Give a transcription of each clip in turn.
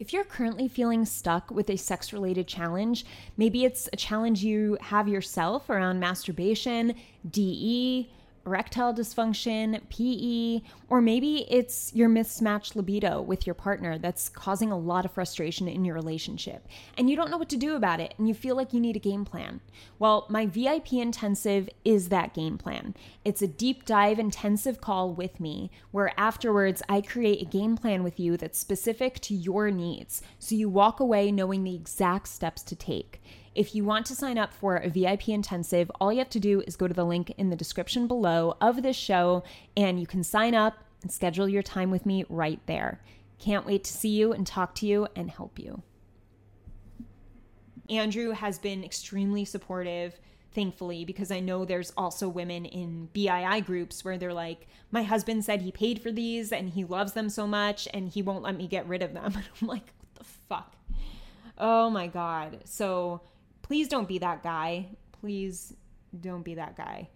If you're currently feeling stuck with a sex related challenge, maybe it's a challenge you have yourself around masturbation, DE, erectile dysfunction, PE, or maybe it's your mismatched libido with your partner that's causing a lot of frustration in your relationship and you don't know what to do about it and you feel like you need a game plan. Well, my VIP intensive is that game plan. It's a deep dive intensive call with me where afterwards I create a game plan with you that's specific to your needs so you walk away knowing the exact steps to take. If you want to sign up for a VIP intensive, all you have to do is go to the link in the description below of this show and you can sign up and schedule your time with me right there. Can't wait to see you and talk to you and help you. Andrew has been extremely supportive, thankfully, because I know there's also women in BII groups where they're like, my husband said he paid for these and he loves them so much and he won't let me get rid of them. And I'm like, what the fuck? Oh my God. So Please don't be that guy. Please don't be that guy.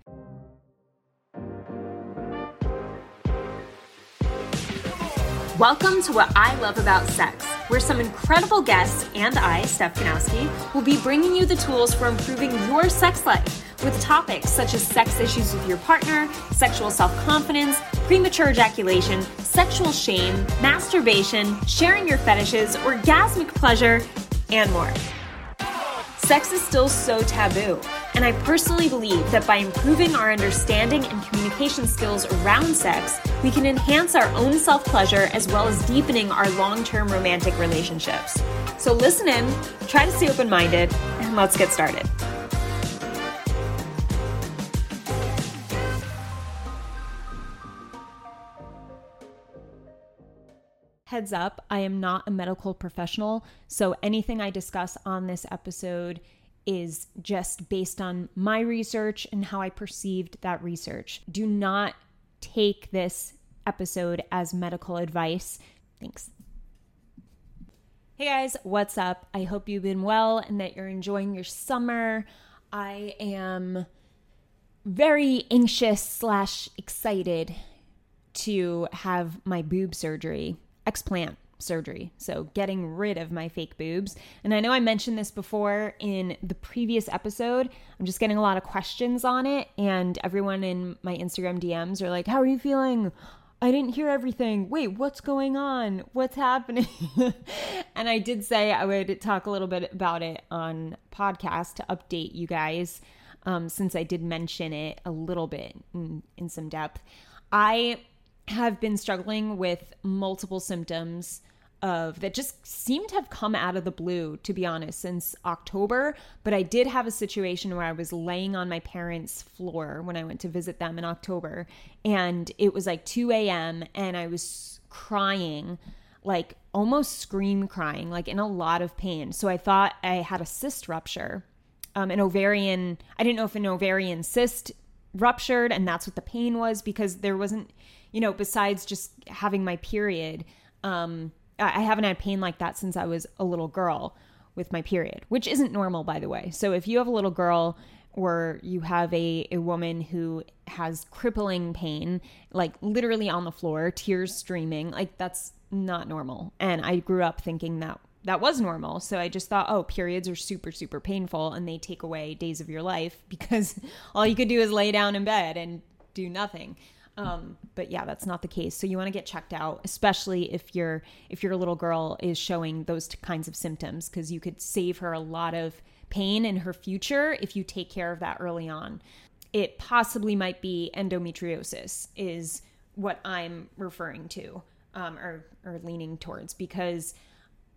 Welcome to What I Love About Sex, where some incredible guests and I, Steph Ganowski, will be bringing you the tools for improving your sex life with topics such as sex issues with your partner, sexual self confidence, premature ejaculation, sexual shame, masturbation, sharing your fetishes, orgasmic pleasure, and more. Sex is still so taboo, and I personally believe that by improving our understanding and communication skills around sex, we can enhance our own self pleasure as well as deepening our long term romantic relationships. So listen in, try to stay open minded, and let's get started. Heads up, I am not a medical professional, so anything I discuss on this episode is just based on my research and how I perceived that research. Do not take this episode as medical advice. Thanks. Hey guys, what's up? I hope you've been well and that you're enjoying your summer. I am very anxious slash excited to have my boob surgery explant surgery. So, getting rid of my fake boobs. And I know I mentioned this before in the previous episode. I'm just getting a lot of questions on it. And everyone in my Instagram DMs are like, How are you feeling? I didn't hear everything. Wait, what's going on? What's happening? and I did say I would talk a little bit about it on podcast to update you guys, um, since I did mention it a little bit in, in some depth. I have been struggling with multiple symptoms of that just seem to have come out of the blue to be honest since October. But I did have a situation where I was laying on my parents floor when I went to visit them in October and it was like 2 a.m and I was crying like almost scream crying like in a lot of pain. So I thought I had a cyst rupture um, an ovarian I didn't know if an ovarian cyst ruptured and that's what the pain was because there wasn't you know, besides just having my period, um, I haven't had pain like that since I was a little girl with my period, which isn't normal, by the way. So if you have a little girl or you have a, a woman who has crippling pain, like literally on the floor, tears streaming, like that's not normal. And I grew up thinking that that was normal. So I just thought, oh, periods are super, super painful and they take away days of your life because all you could do is lay down in bed and do nothing. Um, but yeah, that's not the case. So you want to get checked out, especially if your if your little girl is showing those kinds of symptoms, because you could save her a lot of pain in her future if you take care of that early on. It possibly might be endometriosis, is what I'm referring to, um, or or leaning towards, because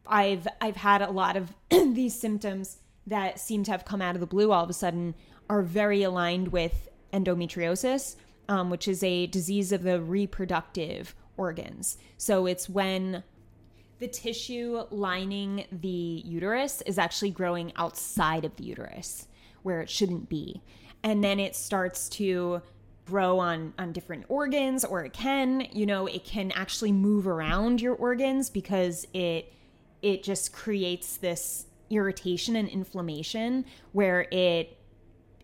I've I've had a lot of these symptoms that seem to have come out of the blue all of a sudden are very aligned with endometriosis um, which is a disease of the reproductive organs. So it's when the tissue lining the uterus is actually growing outside of the uterus where it shouldn't be. And then it starts to grow on on different organs or it can, you know, it can actually move around your organs because it it just creates this irritation and inflammation where it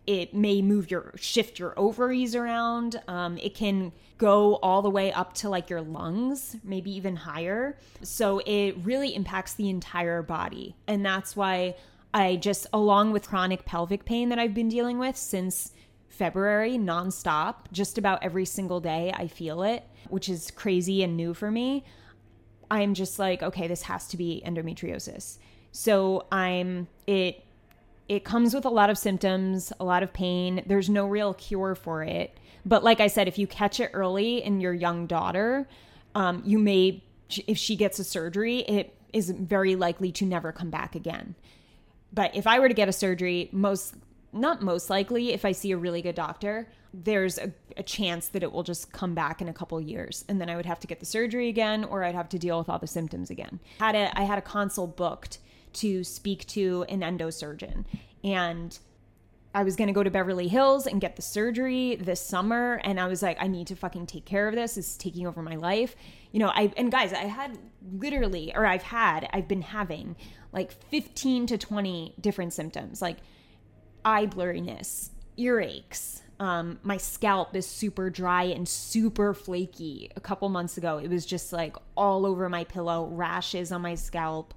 it may move your shift your ovaries around. Um, it can go all the way up to like your lungs, maybe even higher. So it really impacts the entire body. And that's why I just, along with chronic pelvic pain that I've been dealing with since February nonstop, just about every single day, I feel it, which is crazy and new for me. I'm just like, okay, this has to be endometriosis. So I'm, it, it comes with a lot of symptoms, a lot of pain. There's no real cure for it. But like I said, if you catch it early in your young daughter, um, you may, if she gets a surgery, it is very likely to never come back again. But if I were to get a surgery, most, not most likely, if I see a really good doctor, there's a, a chance that it will just come back in a couple years. And then I would have to get the surgery again, or I'd have to deal with all the symptoms again. Had a, I had a consult booked to speak to an endosurgeon. And I was going to go to Beverly Hills and get the surgery this summer. And I was like, I need to fucking take care of this. This is taking over my life. You know, I, and guys, I had literally, or I've had, I've been having like 15 to 20 different symptoms like eye blurriness, earaches. Um, my scalp is super dry and super flaky. A couple months ago, it was just like all over my pillow, rashes on my scalp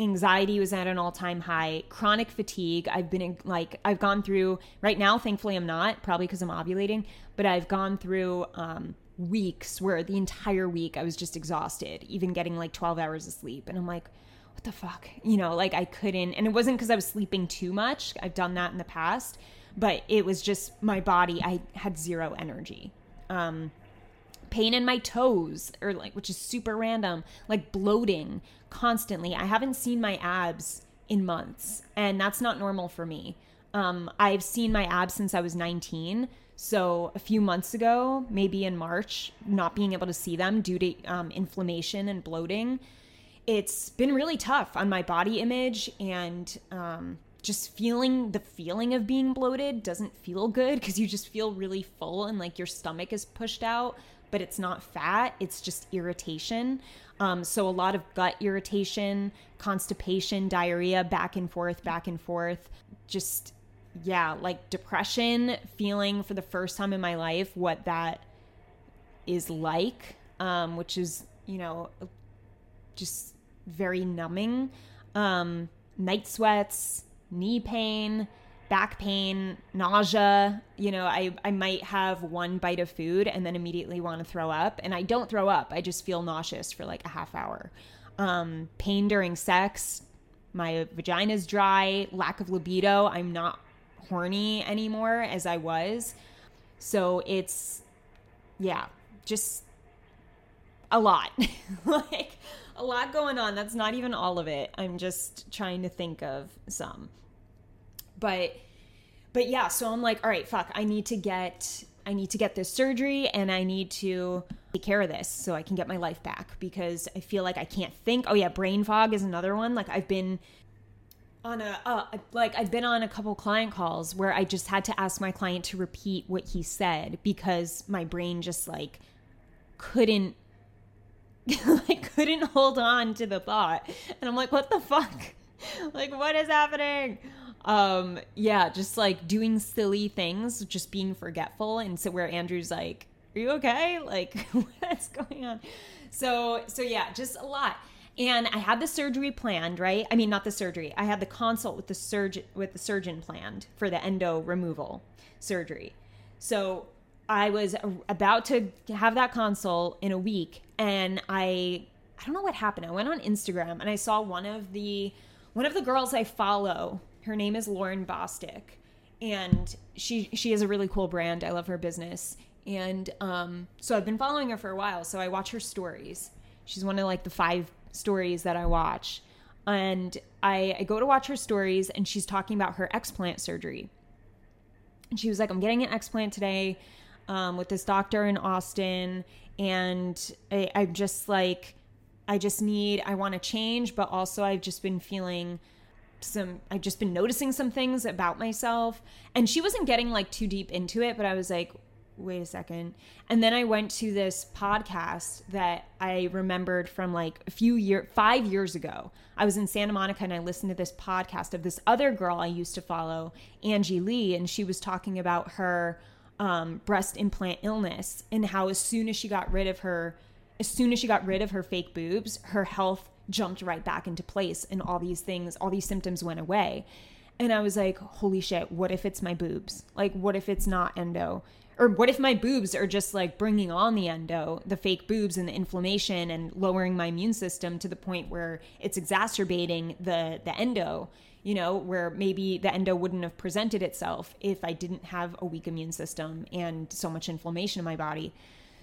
anxiety was at an all-time high chronic fatigue. I've been in, like i've gone through right now thankfully i'm not probably because i'm ovulating but i've gone through um, weeks where the entire week i was just exhausted even getting like 12 hours of sleep. And i'm like what the fuck? You know like i couldn't and it wasn't because i was sleeping too much. I've done that in the past but it was just my body i had zero energy. Um, pain in my toes or like which is super random like bloating constantly. I haven't seen my abs in months and that's not normal for me. Um, i've seen my abs since i was 19 so a few months ago maybe in march not being able to see them due to um, inflammation and bloating it's been really tough on my body image and um, just feeling the feeling of being bloated doesn't feel good because you just feel really full and like your stomach is pushed out but it's not fat, it's just irritation. Um, so a lot of gut irritation, constipation, diarrhea, back and forth, back and forth. Just, yeah, like depression, feeling for the first time in my life what that is like, um, which is, you know, just very numbing. Um, night sweats, knee pain, back pain, nausea. You know, I, I might have one bite of food and then immediately want to throw up. And I don't throw up, I just feel nauseous for like a half hour. Um, pain during sex, my vagina's dry, lack of libido. I'm not horny anymore as I was. So it's, yeah, just a lot. like a lot going on. That's not even all of it. I'm just trying to think of some but but yeah so i'm like all right fuck i need to get i need to get this surgery and i need to take care of this so i can get my life back because i feel like i can't think. Oh yeah brain fog is another one. Like i've been on a uh, like I've been on a couple client calls where I just had to ask my client to repeat what he said because my brain just like couldn't like couldn't hold on to the thought. And I'm like what the fuck? Like what is happening um yeah just like doing silly things just being forgetful. And so where andrew's like are you okay? Like what's going on? So so yeah just a lot. And i had the surgery planned right? I mean not the surgery. I had the consult with the surgeon with the surgeon planned for the endo removal surgery. So i was about to have that consult in a week and i i don't know what happened. I went on instagram and i saw one of the one of the girls i follow her name is Lauren Bostick, and she she has a really cool brand. I love her business, and um, so I've been following her for a while. So I watch her stories. She's one of like the five stories that I watch, and I, I go to watch her stories, and she's talking about her explant surgery. And she was like, "I'm getting an explant today." Um, with this doctor in Austin, and I, I'm just like, I just need, I want to change, but also I've just been feeling some I've just been noticing some things about myself and she wasn't getting like too deep into it but I was like wait a second. And then I went to this podcast that I remembered from like a few year 5 years ago. I was in Santa Monica and I listened to this podcast of this other girl I used to follow, Angie Lee, and she was talking about her um, breast implant illness and how as soon as she got rid of her as soon as she got rid of her fake boobs, her health jumped right back into place and all these things, all these symptoms went away. And I was like, holy shit, what if it's my boobs? Like, what if it's not endo? Or what if my boobs are just like bringing on the endo, the fake boobs and the inflammation and lowering my immune system to the point where it's exacerbating the the endo, you know, where maybe the endo wouldn't have presented itself if I didn't have a weak immune system and so much inflammation in my body.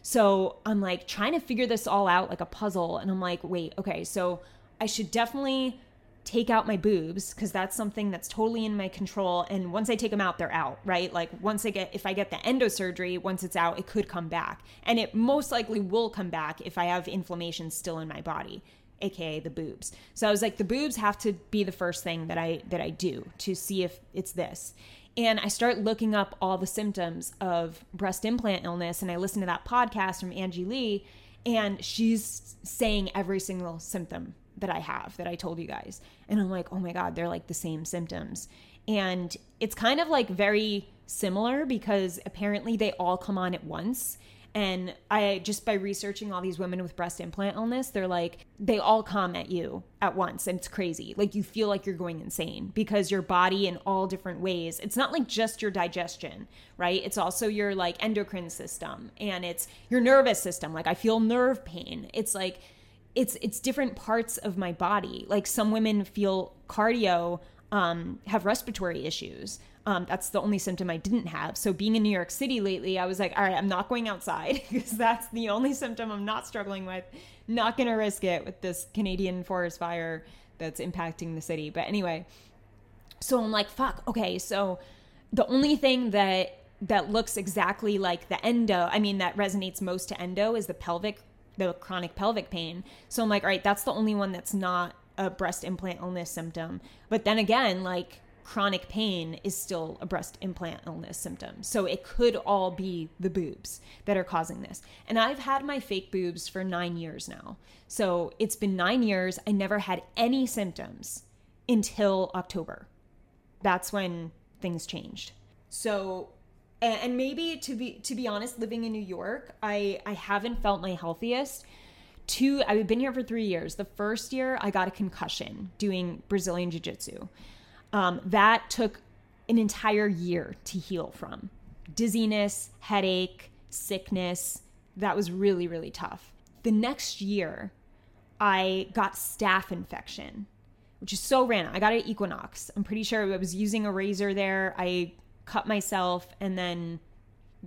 So I'm like trying to figure this all out like a puzzle. And I'm like, wait, okay, so I should definitely take out my boobs because that's something that's totally in my control and once i take them out they're out right like once i get if i get the endosurgery once it's out it could come back and it most likely will come back if i have inflammation still in my body aka the boobs so i was like the boobs have to be the first thing that i that i do to see if it's this and i start looking up all the symptoms of breast implant illness and i listen to that podcast from angie lee and she's saying every single symptom that I have that I told you guys. And I'm like, oh my God, they're like the same symptoms. And it's kind of like very similar because apparently they all come on at once. And I just by researching all these women with breast implant illness, they're like, they all come at you at once. And it's crazy. Like you feel like you're going insane because your body in all different ways, it's not like just your digestion, right? It's also your like endocrine system and it's your nervous system. Like I feel nerve pain. It's like, it's it's different parts of my body. Like some women feel cardio um, have respiratory issues. Um, that's the only symptom I didn't have. So being in New York City lately, I was like, all right, I'm not going outside because that's the only symptom I'm not struggling with. Not gonna risk it with this Canadian forest fire that's impacting the city. But anyway, so I'm like, fuck. Okay, so the only thing that that looks exactly like the endo, I mean, that resonates most to endo is the pelvic the chronic pelvic pain. So I'm like, all right, that's the only one that's not a breast implant illness symptom. But then again, like chronic pain is still a breast implant illness symptom. So it could all be the boobs that are causing this. And I've had my fake boobs for nine years now. So it's been nine years. I never had any symptoms until October. That's when things changed. So and maybe to be to be honest living in new york i i haven't felt my healthiest two i've been here for three years the first year i got a concussion doing brazilian jiu-jitsu um, that took an entire year to heal from. Dizziness headache sickness. That was really really tough. The next year i got staph infection which is so random. I got it at equinox. I'm pretty sure i was using a razor there. I cut myself, and then,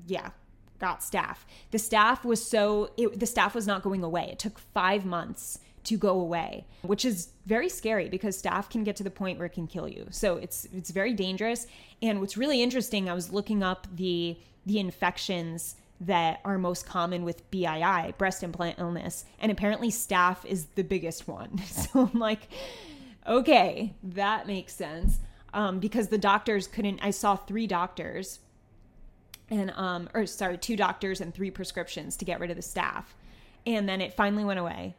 yeah, got staph. The staph was so, it, the staph was not going away. It took five months to go away, which is very scary because staph can get to the point where it can kill you. So it's it's very dangerous. And what's really interesting, I was looking up the the infections that are most common with BII, breast implant illness, and apparently staph is the biggest one. So I'm like, okay, that makes sense um, because the doctors couldn't. I saw three doctors, and um, or sorry, two doctors and three prescriptions to get rid of the staph, and then it finally went away.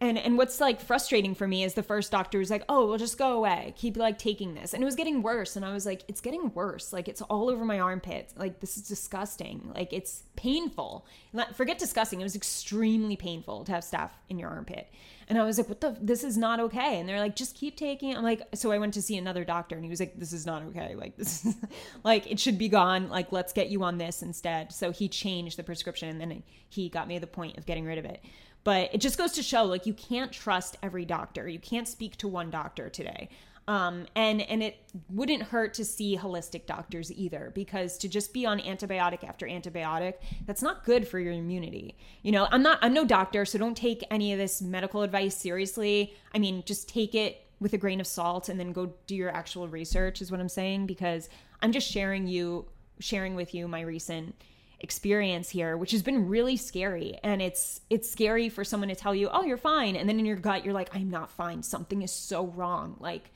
And and what's like frustrating for me is the first doctor was like, "Oh, we'll just go away. Keep like taking this." And it was getting worse and I was like, "It's getting worse. Like it's all over my armpits. Like this is disgusting. Like it's painful." Forget disgusting. It was extremely painful to have stuff in your armpit. And I was like, "What the this is not okay." And they're like, "Just keep taking it." I'm like, so I went to see another doctor and he was like, "This is not okay. Like this is like it should be gone. Like let's get you on this instead." So he changed the prescription and then he got me to the point of getting rid of it. But it just goes to show like you can't trust every doctor. You can't speak to one doctor today. Um, and and it wouldn't hurt to see holistic doctors either because to just be on antibiotic after antibiotic that's not good for your immunity you know i'm not i'm no doctor so don't take any of this medical advice seriously i mean just take it with a grain of salt and then go do your actual research is what i'm saying because i'm just sharing you sharing with you my recent experience here which has been really scary. And it's it's scary for someone to tell you oh you're fine. And then in your gut you're like i'm not fine. Something is so wrong. Like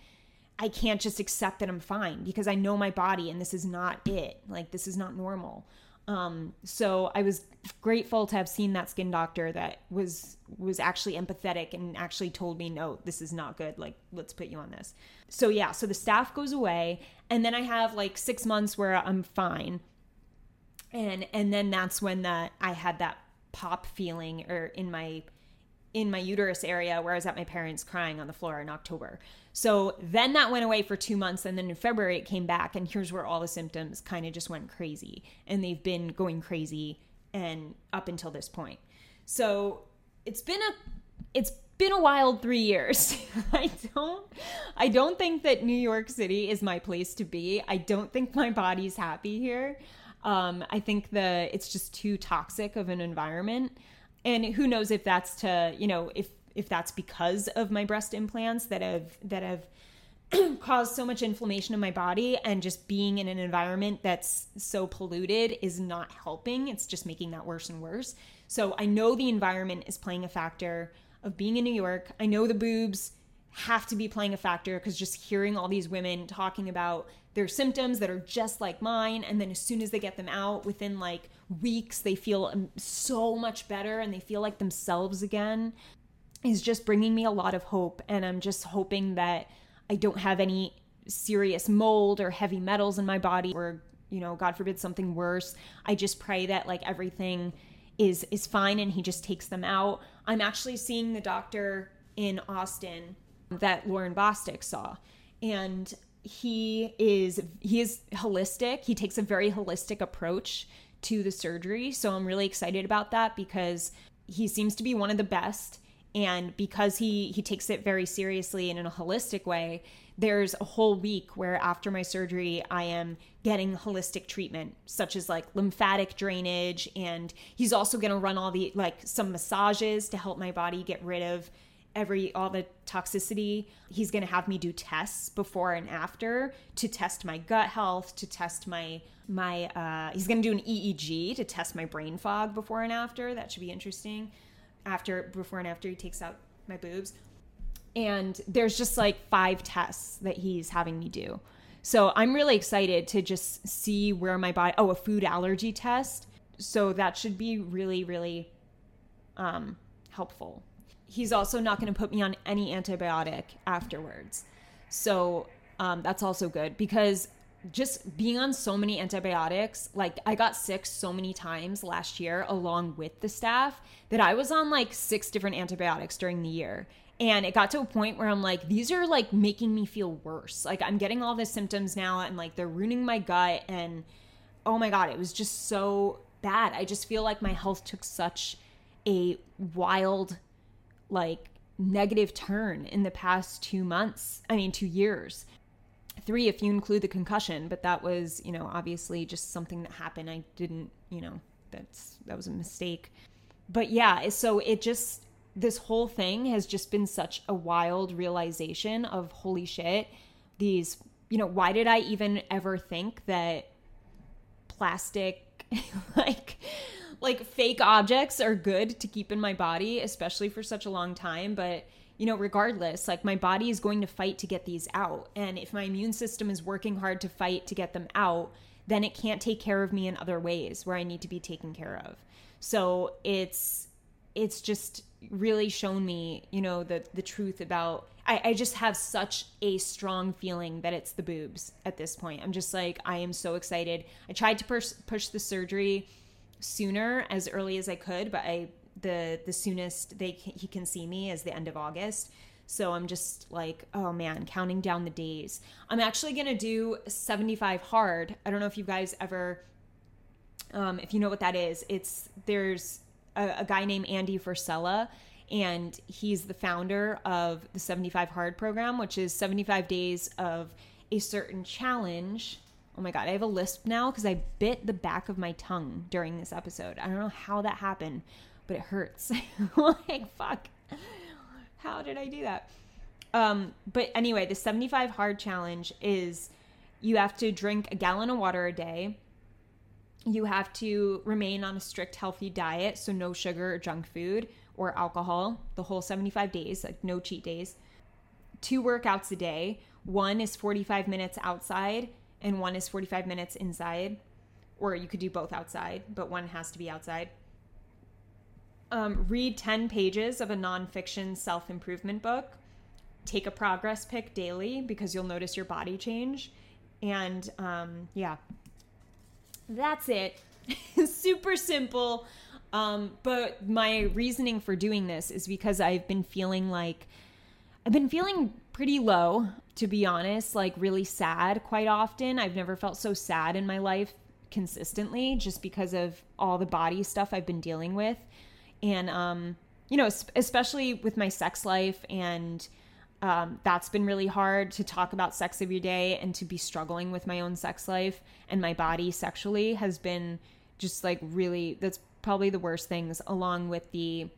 i can't just accept that i'm fine because i know my body and this is not it. Like this is not normal. Um, so I was grateful to have seen that skin doctor that was was actually empathetic and actually told me, no, this is not good. Like, let's put you on this. So yeah, so the staph goes away, and then I have like six months where I'm fine, and and then that's when that I had that pop feeling or in my in my uterus area where I was at my parents crying on the floor in October. So then that went away for two months. And then in February, it came back. And here's where all the symptoms kind of just went crazy. And they've been going crazy and up until this point. So it's been a, it's been a wild three years. I don't I don't think that New York City is my place to be. I don't think my body's happy here. Um, I think the it's just too toxic of an environment. And who knows if that's to you know if if that's because of my breast implants that have that have caused so much inflammation in my body and just being in an environment that's so polluted is not helping. It's just making that worse and worse. So i know the environment is playing a factor of being in new york. I know the boobs have to be playing a factor because just hearing all these women talking about their symptoms that are just like mine and then as soon as they get them out within like weeks they feel um, so much better and they feel like themselves again is just bringing me a lot of hope and i'm just hoping that i don't have any serious mold or heavy metals in my body or you know god forbid something worse. I just pray that like everything is is fine and he just takes them out. I'm actually seeing the doctor in austin that lauren bostick saw and he is he is holistic. He takes a very holistic approach to the surgery. So i'm really excited about that because he seems to be one of the best. And because he he takes it very seriously and in a holistic way there's a whole week where after my surgery i am getting holistic treatment such as like lymphatic drainage. And he's also going to run all the like some massages to help my body get rid of every all the toxicity he's going to have me do tests before and after to test my gut health to test my my uh, he's going to do an eeg to test my brain fog before and after. That should be interesting. After before and after he takes out my boobs. And there's just like five tests that he's having me do. So i'm really excited to just see where my body oh a food allergy test. So that should be really really um, helpful he's also not going to put me on any antibiotic afterwards. So um, that's also good because just being on so many antibiotics, like I got sick so many times last year along with the staph that I was on like six different antibiotics during the year. And it got to a point where I'm like, these are like making me feel worse. Like I'm getting all the symptoms now and like they're ruining my gut. And oh my God, it was just so bad. I just feel like my health took such a wild like negative turn in the past two months. I mean, two years. Three, if you include the concussion, but that was, you know, obviously just something that happened. I didn't, you know, that's that was a mistake. But yeah, so it just this whole thing has just been such a wild realization of holy shit, these, you know, why did I even ever think that plastic like like fake objects are good to keep in my body, especially for such a long time. But, you know, regardless, like my body is going to fight to get these out. And if my immune system is working hard to fight to get them out, then it can't take care of me in other ways where I need to be taken care of. So it's, it's just really shown me, you know, the, the truth about I, I, just have such a strong feeling that it's the boobs at this point. I'm just like, I am so excited. I tried to push push the surgery sooner as early as I could, but I the the soonest they can, he can see me is the end of August. So I'm just like, oh man, counting down the days. I'm actually gonna do 75 hard. I don't know if you guys ever, um, if you know what that is. It's there's a, a guy named Andy Frisella, and he's the founder of the 75 hard program, which is 75 days of a certain challenge Oh my god, I have a lisp now because I bit the back of my tongue during this episode. I don't know how that happened, but it hurts. like fuck. How did I do that? Um, but anyway, the 75 hard challenge is you have to drink a gallon of water a day. You have to remain on a strict healthy diet, so no sugar or junk food or alcohol the whole 75 days, like no cheat days. Two workouts a day. One is 45 minutes outside and one is 45 minutes inside or you could do both outside, but one has to be outside. Um, read 10 pages of a nonfiction self improvement book. Take a progress pic daily because you'll notice your body change. And um, yeah, that's it. Super simple. Um, but my reasoning for doing this is because I've been feeling like I've been feeling pretty low, to be honest, like really sad quite often. I've never felt so sad in my life consistently just because of all the body stuff I've been dealing with. And, um, you know, especially with my sex life and, um, that's been really hard to talk about sex every day and to be struggling with my own sex life and my body sexually has been just like really that's probably the worst things along with the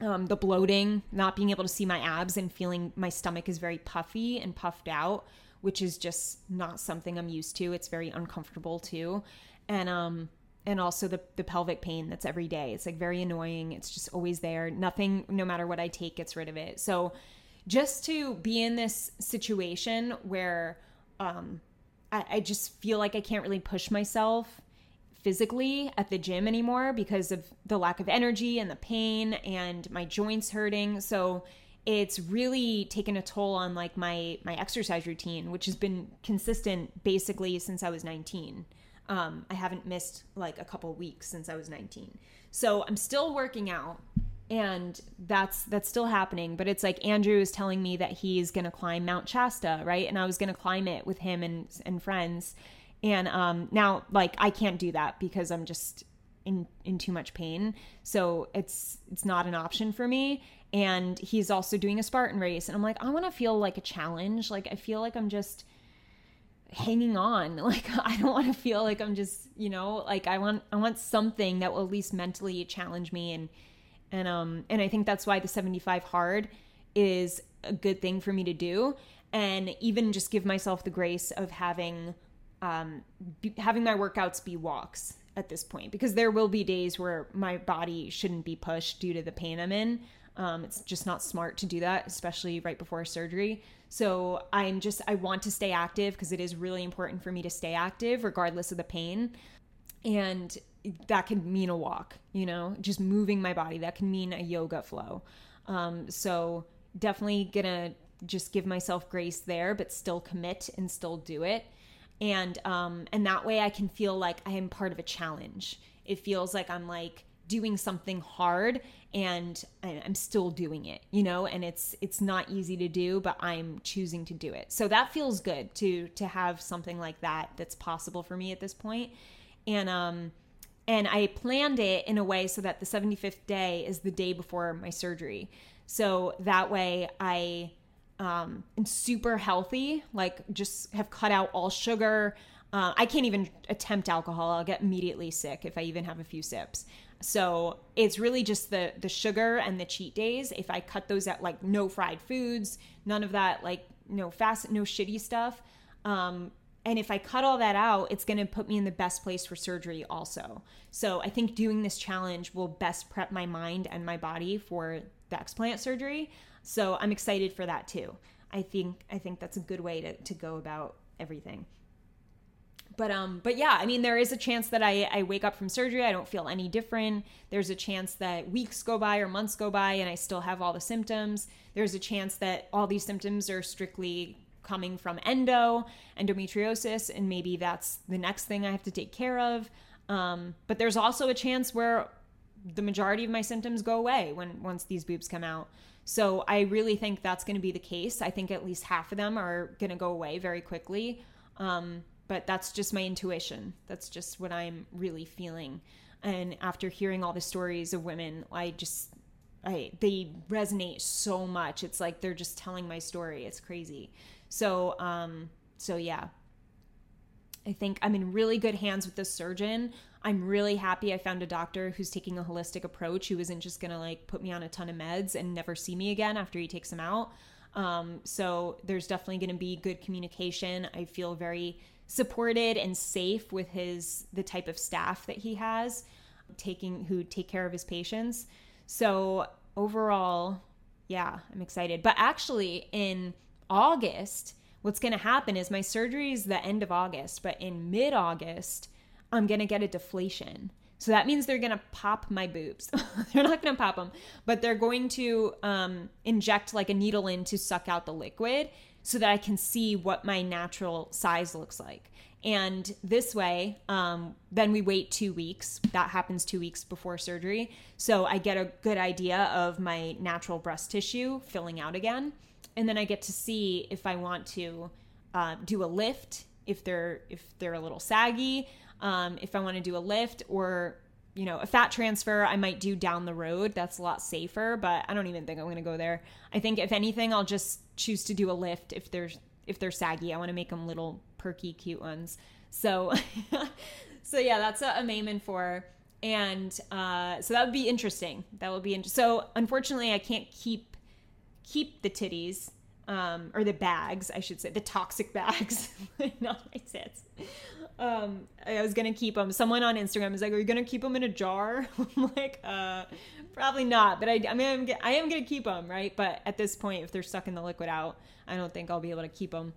um, the bloating not being able to see my abs and feeling my stomach is very puffy and puffed out which is just not something i'm used to. It's very uncomfortable too. And um and also the the pelvic pain that's every day. It's like very annoying. It's just always there. Nothing no matter what i take gets rid of it. So just to be in this situation where um, I, I just feel like I can't really push myself physically at the gym anymore because of the lack of energy and the pain and my joints hurting. So it's really taken a toll on like my my exercise routine, which has been consistent basically since I was 19. Um, I haven't missed like a couple weeks since I was 19. So I'm still working out and that's that's still happening but it's like andrew is telling me that he's gonna climb mount shasta right and i was gonna climb it with him and and friends and um now like i can't do that because i'm just in in too much pain. So it's it's not an option for me. And he's also doing a spartan race. And i'm like i want to feel like a challenge. Like i feel like i'm just hanging on. Like i don't want to feel like i'm just you know like i want i want something that will at least mentally challenge me. And and um and I think that's why the 75 hard is a good thing for me to do. And even just give myself the grace of having um be, having my workouts be walks at this point because there will be days where my body shouldn't be pushed due to the pain I'm in. Um, it's just not smart to do that, especially right before surgery. So I'm just, I want to stay active because it is really important for me to stay active regardless of the pain. And that can mean a walk, you know, just moving my body. That can mean a yoga flow. Um, so definitely gonna just give myself grace there, but still commit and still do it. And um, and that way I can feel like I am part of a challenge. It feels like I'm like doing something hard and I'm still doing it, you know, and it's it's not easy to do, but I'm choosing to do it. So that feels good to to have something like that that's possible for me at this point. And um and I planned it in a way so that the 75th day is the day before my surgery. So that way I um, am super healthy, like just have cut out all sugar. Uh, I can't even attempt alcohol. I'll get immediately sick if I even have a few sips. So it's really just the the sugar and the cheat days. If I cut those out, like no fried foods, none of that, like no fast, no shitty stuff. Um, and if I cut all that out, it's going to put me in the best place for surgery also. So I think doing this challenge will best prep my mind and my body for the explant surgery. So I'm excited for that too. I think I think that's a good way to, to go about everything. But um but yeah, I mean there is a chance that I, I wake up from surgery, I don't feel any different. There's a chance that weeks go by or months go by and I still have all the symptoms. There's a chance that all these symptoms are strictly coming from endo, endometriosis, and maybe that's the next thing I have to take care of. Um, but there's also a chance where the majority of my symptoms go away when once these boobs come out. So I really think that's going to be the case. I think at least half of them are going to go away very quickly. Um, but that's just my intuition. That's just what I'm really feeling. And after hearing all the stories of women, I just I they resonate so much. It's like they're just telling my story. It's crazy. So, um, so yeah, I think I'm in really good hands with the surgeon. I'm really happy I found a doctor who's taking a holistic approach who isn't just gonna like put me on a ton of meds and never see me again after he takes them out. Um, so there's definitely gonna be good communication. I feel very supported and safe with his the type of staff that he has taking who take care of his patients. So overall, yeah, I'm excited. But actually in August, what's going to happen is my surgery is the end of August, but in mid August, I'm going to get a deflation. So that means they're going to pop my boobs. they're not going to pop them, but they're going to um, inject like a needle in to suck out the liquid so that I can see what my natural size looks like. And this way, um, then we wait two weeks. That happens two weeks before surgery. So I get a good idea of my natural breast tissue filling out again. And then I get to see if I want to uh, do a lift, if they're if they're a little saggy, um, if I want to do a lift or you know a fat transfer I might do down the road. That's a lot safer, but I don't even think I'm going to go there. I think if anything, I'll just choose to do a lift if there's if they're saggy. I want to make them little perky, cute ones. So, so yeah, that's a, I'm aiming for. And uh, so that would be interesting. That would be interesting. So unfortunately, I can't keep keep the titties um, or the bags, I should say, the toxic bags, not my tits. Um, I was gonna keep them. Someone on Instagram is like, "Are you gonna keep them in a jar?" I'm like, uh, probably not. But I, I mean, I'm, I am gonna keep them, right? But at this point, if they're sucking the liquid out, I don't think I'll be able to keep them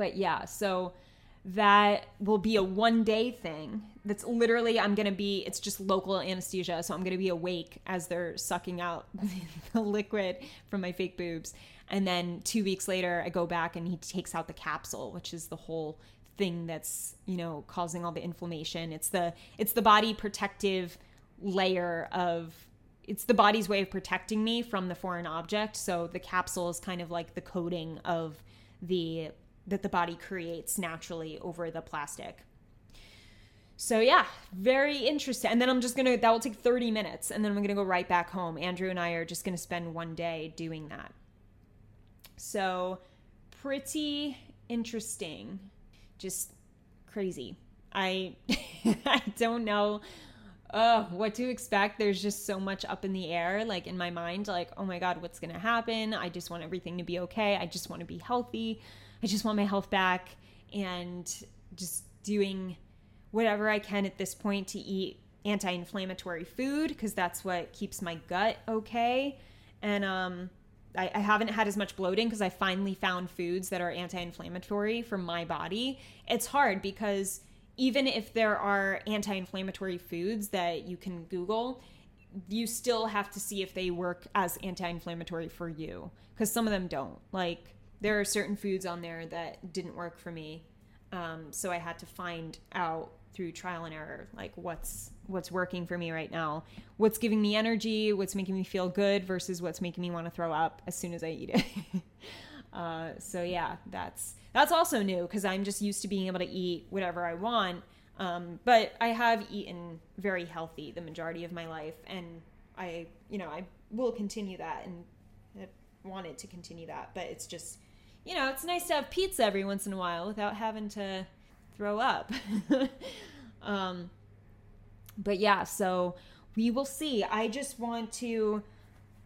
but yeah, so that will be a one day thing. That's literally, I'm to be, it's just local anesthesia. So I'm to be awake as they're sucking out the liquid from my fake boobs. And then two weeks later, I go back and he takes out the capsule, which is the whole thing that's, you know, causing all the inflammation. It's the, it's the body protective layer of, it's the body's way of protecting me from the foreign object. So the capsule is kind of like the coating of the that the body creates naturally over the plastic. So yeah, very interesting. And then I'm just gonna that will take 30 minutes, and then I'm gonna go right back home. Andrew and I are just gonna spend one day doing that. So pretty interesting, just crazy. I I don't know uh, what to expect. There's just so much up in the air, like in my mind, like, oh my God, what's to happen? I just want everything to be okay. I just want to be healthy. I just want my health back and just doing whatever I can at this point to eat anti inflammatory food because that's what keeps my gut okay. And um, I, I haven't had as much bloating because I finally found foods that are anti inflammatory for my body. It's hard because even if there are anti inflammatory foods that you can Google, you still have to see if they work as anti inflammatory for you because some of them don't. Like, there are certain foods on there that didn't work for me. Um, so I had to find out through trial and error like what's what's working for me right now? What's giving me energy? What's making me feel good versus what's making me want to throw up as soon as i eat it? Uh, so yeah that's that's also new because i'm just used to being able to eat whatever i want um, but i have eaten very healthy the majority of my life and i you know i will continue that and I wanted to continue that but it's just you know, it's nice to have pizza every once in a while without having to throw up. um, but yeah, so we will see. I just want to.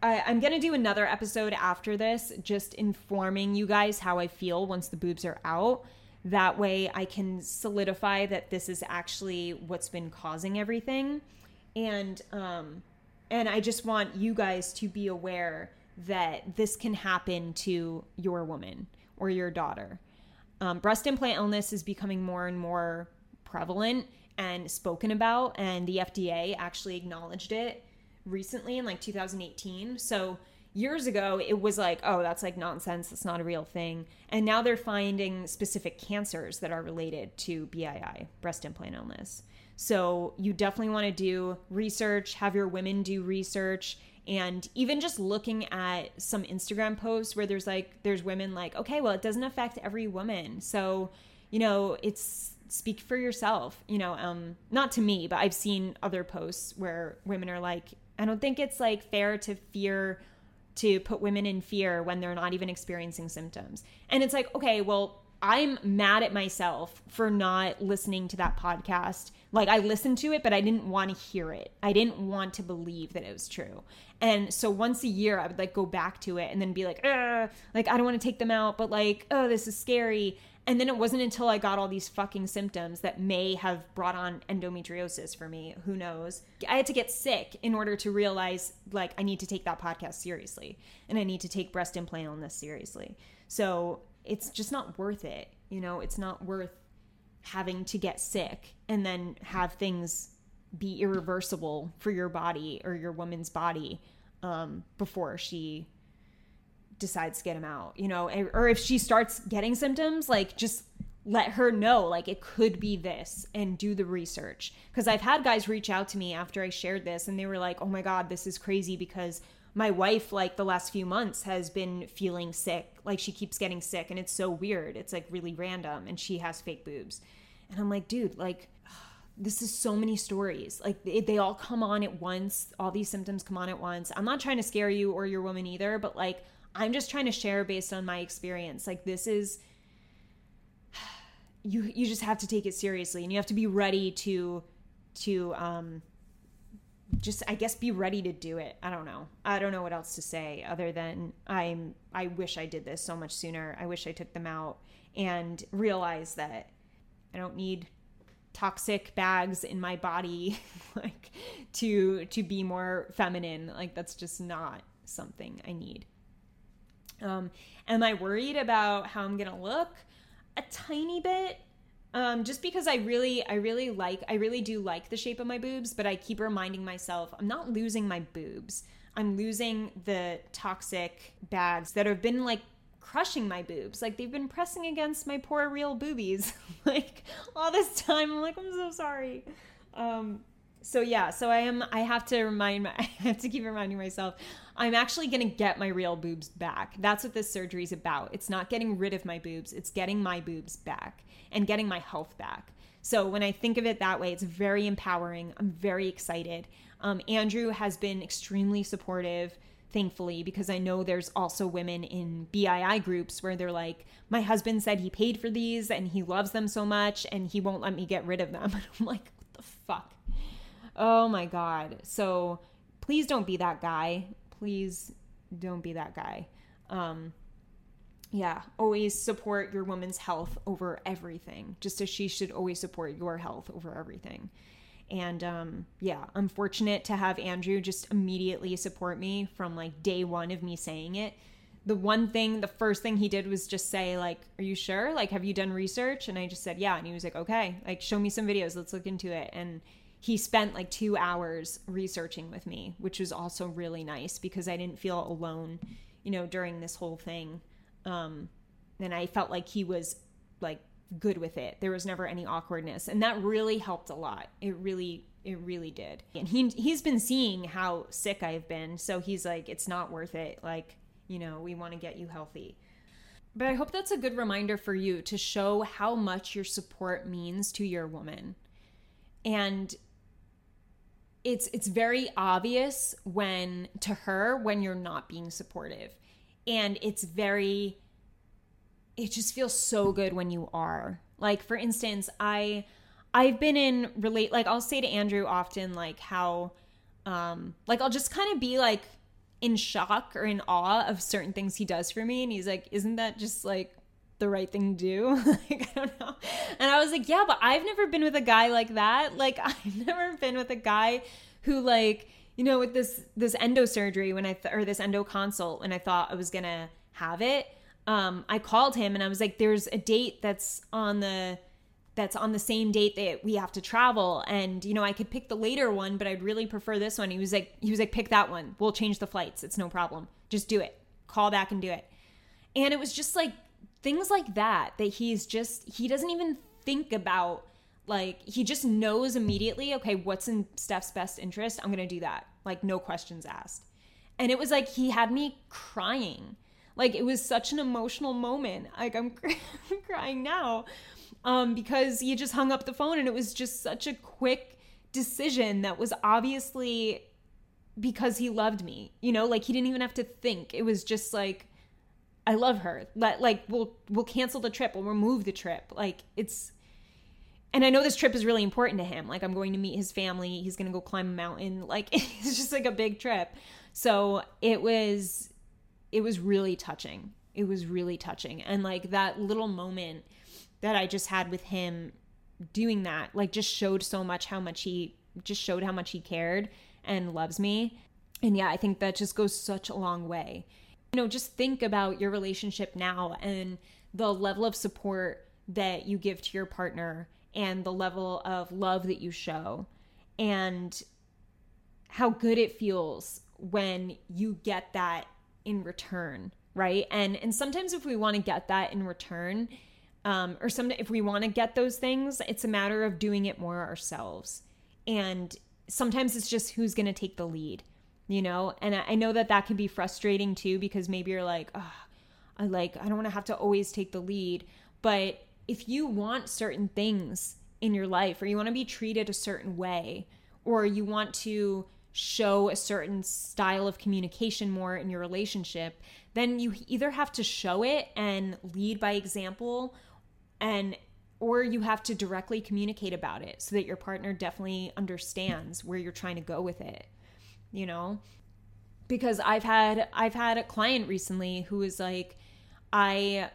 I, I'm going to do another episode after this, just informing you guys how I feel once the boobs are out. That way I can solidify that this is actually what's been causing everything. And, um, and I just want you guys to be aware that this can happen to your woman or your daughter. Um, breast implant illness is becoming more and more prevalent and spoken about, and the FDA actually acknowledged it recently in like 2018. So years ago, it was like, oh, that's like nonsense. That's not a real thing. And now they're finding specific cancers that are related to BII, breast implant illness. So you definitely want to do research, have your women do research, and even just looking at some Instagram posts where there's like there's women like, okay, well, it doesn't affect every woman. So, you know, it's speak for yourself, you know, um not to me, but I've seen other posts where women are like, I don't think it's like fair to fear to put women in fear when they're not even experiencing symptoms. And it's like, okay, well, I'm mad at myself for not listening to that podcast. Like I listened to it, but I didn't want to hear it. I didn't want to believe that it was true. And so once a year, I would like go back to it and then be like, like I don't want to take them out, but like, oh, this is scary. And then it wasn't until I got all these fucking symptoms that may have brought on endometriosis for me. Who knows? I had to get sick in order to realize like I need to take that podcast seriously and I need to take breast implant illness seriously. So it's just not worth it. You know, it's not worth having to get sick and then have things be irreversible for your body or your woman's body um, before she decides to get him out, you know, or if she starts getting symptoms, like just let her know like it could be this and do the research. Because i've had guys reach out to me after i shared this and they were like oh my god this is crazy because my wife like the last few months has been feeling sick. Like she keeps getting sick and it's so weird. It's like really random and she has fake boobs. And i'm like dude like this is so many stories. Like they, they all come on at once. All these symptoms come on at once. I'm not trying to scare you or your woman either but like i'm just trying to share based on my experience. Like this is you you just have to take it seriously and you have to be ready to to um just I guess be ready to do it. I don't know. I don't know what else to say other than I'm I wish I did this so much sooner. I wish I took them out and realized that I don't need toxic bags in my body like to to be more feminine. Like that's just not something I need. Um am I worried about how I'm going to look? a tiny bit um, just because I really, I really like, I really do like the shape of my boobs, but I keep reminding myself I'm not losing my boobs. I'm losing the toxic bags that have been like crushing my boobs. Like they've been pressing against my poor real boobies like all this time. I'm like, I'm so sorry. Um, so yeah, so I am I have to remind my I have to keep reminding myself I'm actually going to get my real boobs back. That's what this surgery is about. It's not getting rid of my boobs, it's getting my boobs back and getting my health back. So when I think of it that way, it's very empowering. I'm very excited. Um, Andrew has been extremely supportive, thankfully, because I know there's also women in BII groups where they're like, my husband said he paid for these and he loves them so much and he won't let me get rid of them. And I'm like, what the fuck? Oh my God. So please don't be that guy. Please don't be that guy. Um, yeah, always support your woman's health over everything, just as she should always support your health over everything. And um, yeah, I'm fortunate to have Andrew just immediately support me from like day one of me saying it. The one thing, the first thing he did was just say, like, Are you sure? Like, have you done research? And I just said, Yeah. And he was like, Okay, like, show me some videos. Let's look into it. And he spent like two hours researching with me, which was also really nice because I didn't feel alone, you know, during this whole thing. Um, and I felt like he was like good with it. There was never any awkwardness, and that really helped a lot. It really, it really did. And he he's been seeing how sick I've been, so he's like, it's not worth it. Like, you know, we want to get you healthy. But I hope that's a good reminder for you to show how much your support means to your woman. And it's it's very obvious when to her when you're not being supportive and it's very it just feels so good when you are like for instance i i've been in relate like i'll say to andrew often like how um like i'll just kind of be like in shock or in awe of certain things he does for me and he's like isn't that just like the right thing to do. like, I don't know. And I was like, yeah, but I've never been with a guy like that. Like, I've never been with a guy who, like, you know, with this this endo surgery when I th- or this endo consult when I thought I was gonna have it, um, I called him and I was like, "There's a date that's on the that's on the same date that we have to travel, and you know, I could pick the later one, but I'd really prefer this one." He was like, "He was like, pick that one. We'll change the flights. It's no problem. Just do it. Call back and do it." And it was just like things like that that he's just he doesn't even think about like he just knows immediately okay what's in steph's best interest i'm gonna do that like no questions asked and it was like he had me crying like it was such an emotional moment like i'm, I'm crying now um because he just hung up the phone and it was just such a quick decision that was obviously because he loved me you know like he didn't even have to think it was just like I love her. Let like we'll we'll cancel the trip. We'll remove the trip. Like it's and I know this trip is really important to him. Like I'm going to meet his family. He's going to go climb a mountain. Like it's just like a big trip. So it was it was really touching. It was really touching. And like that little moment that I just had with him doing that like just showed so much how much he just showed how much he cared and loves me. And yeah, I think that just goes such a long way you know, just think about your relationship now and the level of support that you give to your partner and the level of love that you show and how good it feels when you get that in return, right? And and sometimes if we want to get that in return, um, or some if we want to get those things, it's a matter of doing it more ourselves. And sometimes it's just who's going to take the lead, you know. And I, I know that that can be frustrating too because maybe you're like, oh, I like I don't want to have to always take the lead, but if you want certain things in your life or you want to be treated a certain way or you want to show a certain style of communication more in your relationship, then you either have to show it and lead by example and or you have to directly communicate about it so that your partner definitely understands where you're trying to go with it. You know? Because I've had I've had a client recently who was like I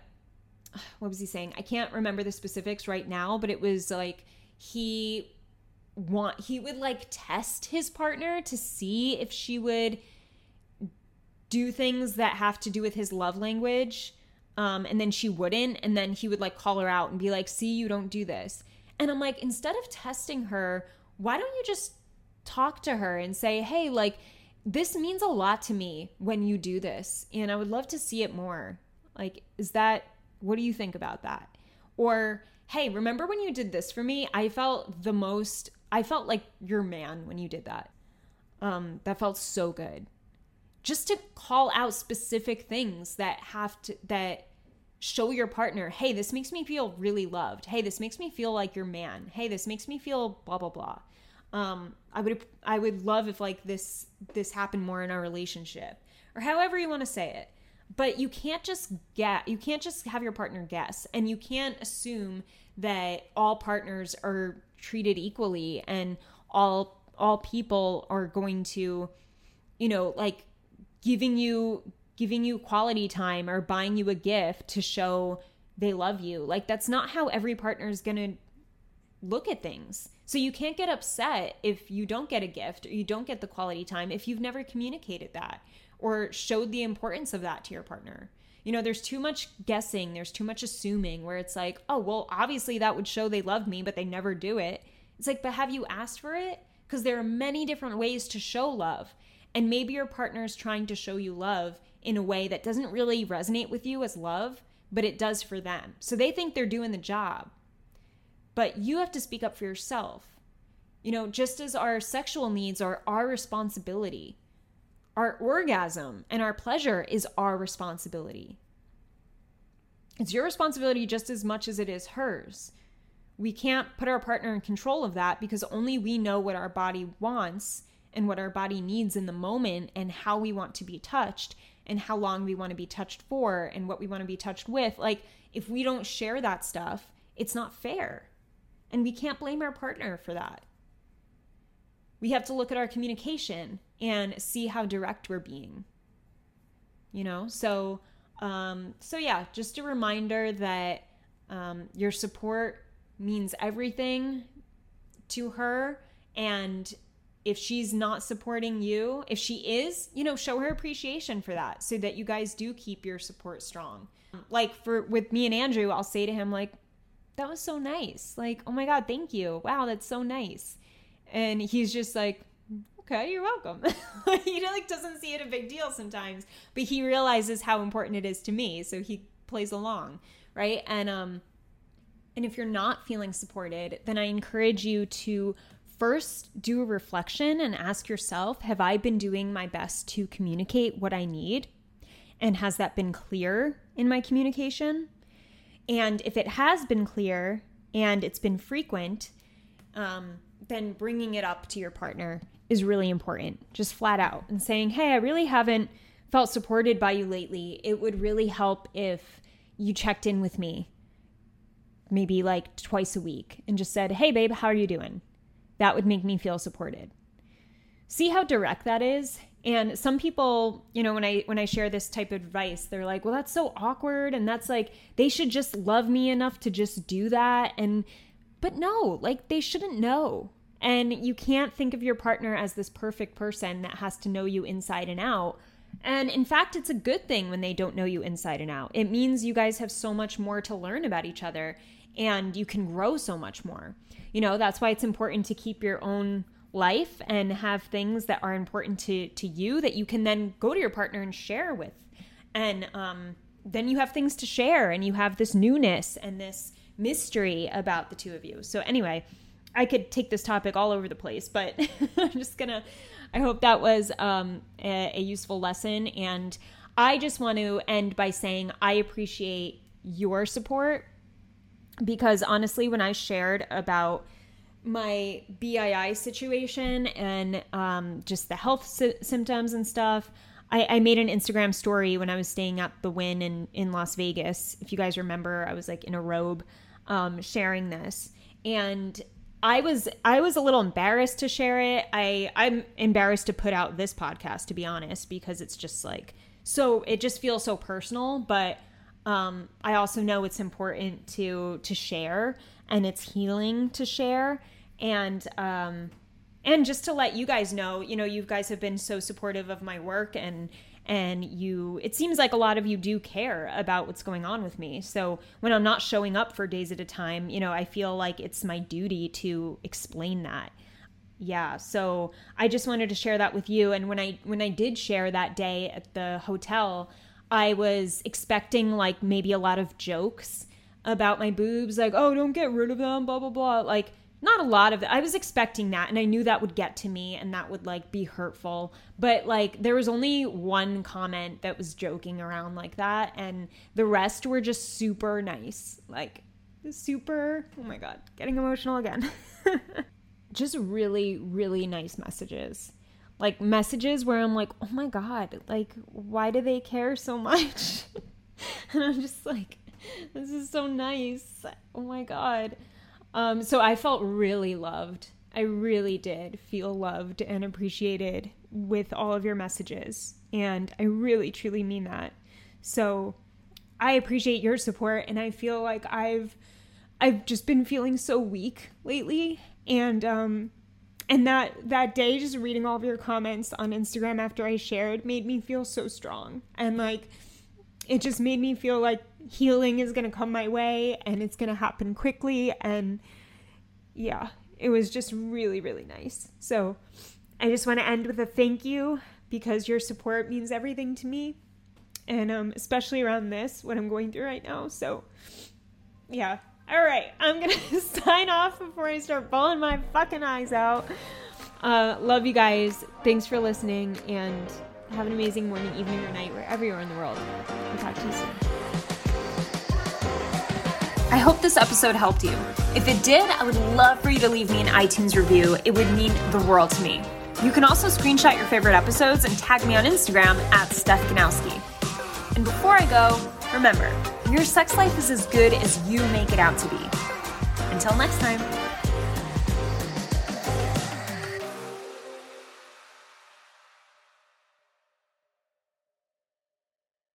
what was he saying? I can't remember the specifics right now, but it was like he want he would like test his partner to see if she would do things that have to do with his love language um, and then she wouldn't and then he would like call her out and be like see you don't do this and i'm like instead of testing her why don't you just talk to her and say hey like this means a lot to me when you do this and i would love to see it more like is that what do you think about that or hey remember when you did this for me i felt the most I felt like your man when you did that. Um, that felt so good. Just to call out specific things that have to that show your partner, hey, this makes me feel really loved. Hey, this makes me feel like your man. Hey, this makes me feel blah blah blah. Um, I would I would love if like this this happened more in our relationship or however you want to say it. But you can't just get you can't just have your partner guess and you can't assume that all partners are treated equally and all all people are going to you know like giving you giving you quality time or buying you a gift to show they love you. Like that's not how every partner is going to look at things. So you can't get upset if you don't get a gift or you don't get the quality time if you've never communicated that or showed the importance of that to your partner you know, there's too much guessing, there's too much assuming where it's like, oh, well, obviously that would show they love me, but they never do it. It's like, but have you asked for it? Because there are many different ways to show love. And maybe your partner is trying to show you love in a way that doesn't really resonate with you as love, but it does for them. So they think they're doing the job. But you have to speak up for yourself. You know, just as our sexual needs are our responsibility, our orgasm and our pleasure is our responsibility. It's your responsibility just as much as it is hers. We can't put our partner in control of that because only we know what our body wants and what our body needs in the moment and how we want to be touched and how long we want to be touched for and what we want to be touched with. Like, if we don't share that stuff, it's not fair. And we can't blame our partner for that. We have to look at our communication and see how direct we're being. You know, so um, so yeah, just a reminder that um, your support means everything to her, and if she's not supporting you, if she is, you know, show her appreciation for that, so that you guys do keep your support strong. Like for with me and Andrew, I'll say to him like, "That was so nice." Like, "Oh my god, thank you. Wow, that's so nice." And he's just like, okay, you're welcome. he like doesn't see it a big deal sometimes, but he realizes how important it is to me, so he plays along, right? And um and if you're not feeling supported, then I encourage you to first do a reflection and ask yourself, have I been doing my best to communicate what I need? And has that been clear in my communication? And if it has been clear and it's been frequent, um, then bringing it up to your partner is really important, just flat out, and saying, Hey, I really haven't felt supported by you lately. It would really help if you checked in with me maybe like twice a week and just said, Hey, babe, how are you doing? That would make me feel supported. See how direct that is? And some people, you know, when I when I share this type of advice, they're like, "Well, that's so awkward and that's like they should just love me enough to just do that." And but no, like they shouldn't know. And you can't think of your partner as this perfect person that has to know you inside and out. And in fact, it's a good thing when they don't know you inside and out. It means you guys have so much more to learn about each other and you can grow so much more. You know, that's why it's important to keep your own life and have things that are important to to you that you can then go to your partner and share with. And um then you have things to share and you have this newness and this mystery about the two of you. So anyway, I could take this topic all over the place, but I'm just gonna. I hope that was um, a, a useful lesson, and I just want to end by saying I appreciate your support because honestly, when I shared about my BII situation and um, just the health sy- symptoms and stuff, I, I, made an Instagram story when I was staying at the Wynn in, in Las Vegas. If you guys remember, I was like in a robe um, sharing this. And I was I was a little embarrassed to share it. I I'm embarrassed to put out this podcast to be honest because it's just like so it just feels so personal, but um I also know it's important to to share and it's healing to share and um and just to let you guys know, you know, you guys have been so supportive of my work and and you it seems like a lot of you do care about what's going on with me. So when i'm not showing up for days at a time you know i feel like it's my duty to explain that. Yeah so i just wanted to share that with you. And when i when i did share that day at the hotel i was expecting like maybe a lot of jokes about my boobs like oh don't get rid of them blah blah blah. Like not a lot of it. I was expecting that and I knew that would get to me and that would like be hurtful. But like there was only one comment that was joking around like that and the rest were just super nice. Like super, oh my god, getting emotional again. just really really nice messages. Like messages where I'm like, "Oh my god, like why do they care so much?" and I'm just like, this is so nice. Oh my god. Um, so I felt really loved. I really did feel loved and appreciated with all of your messages. And I really, truly mean that. So I appreciate your support. And I feel like I've. I've just been feeling so weak lately and um and that that day just reading all of your comments on Instagram after I shared made me feel so strong and like it just made me feel like healing is going to come my way and it's going to happen quickly. And yeah, it was just really, really nice. So I just want to end with a thank you because your support means everything to me. And um, especially around this, what I'm going through right now. So yeah. All right. I'm going to sign off before I start bawling my fucking eyes out. Uh, love you guys. Thanks for listening. And have an amazing morning, evening, or night wherever you are in the world. I'll talk to you soon. I hope this episode helped you. If it did, I would love for you to leave me an iTunes review. It would mean the world to me. You can also screenshot your favorite episodes and tag me on Instagram at Steph Ganowski. And before I go, remember, your sex life is as good as you make it out to be. Until next time.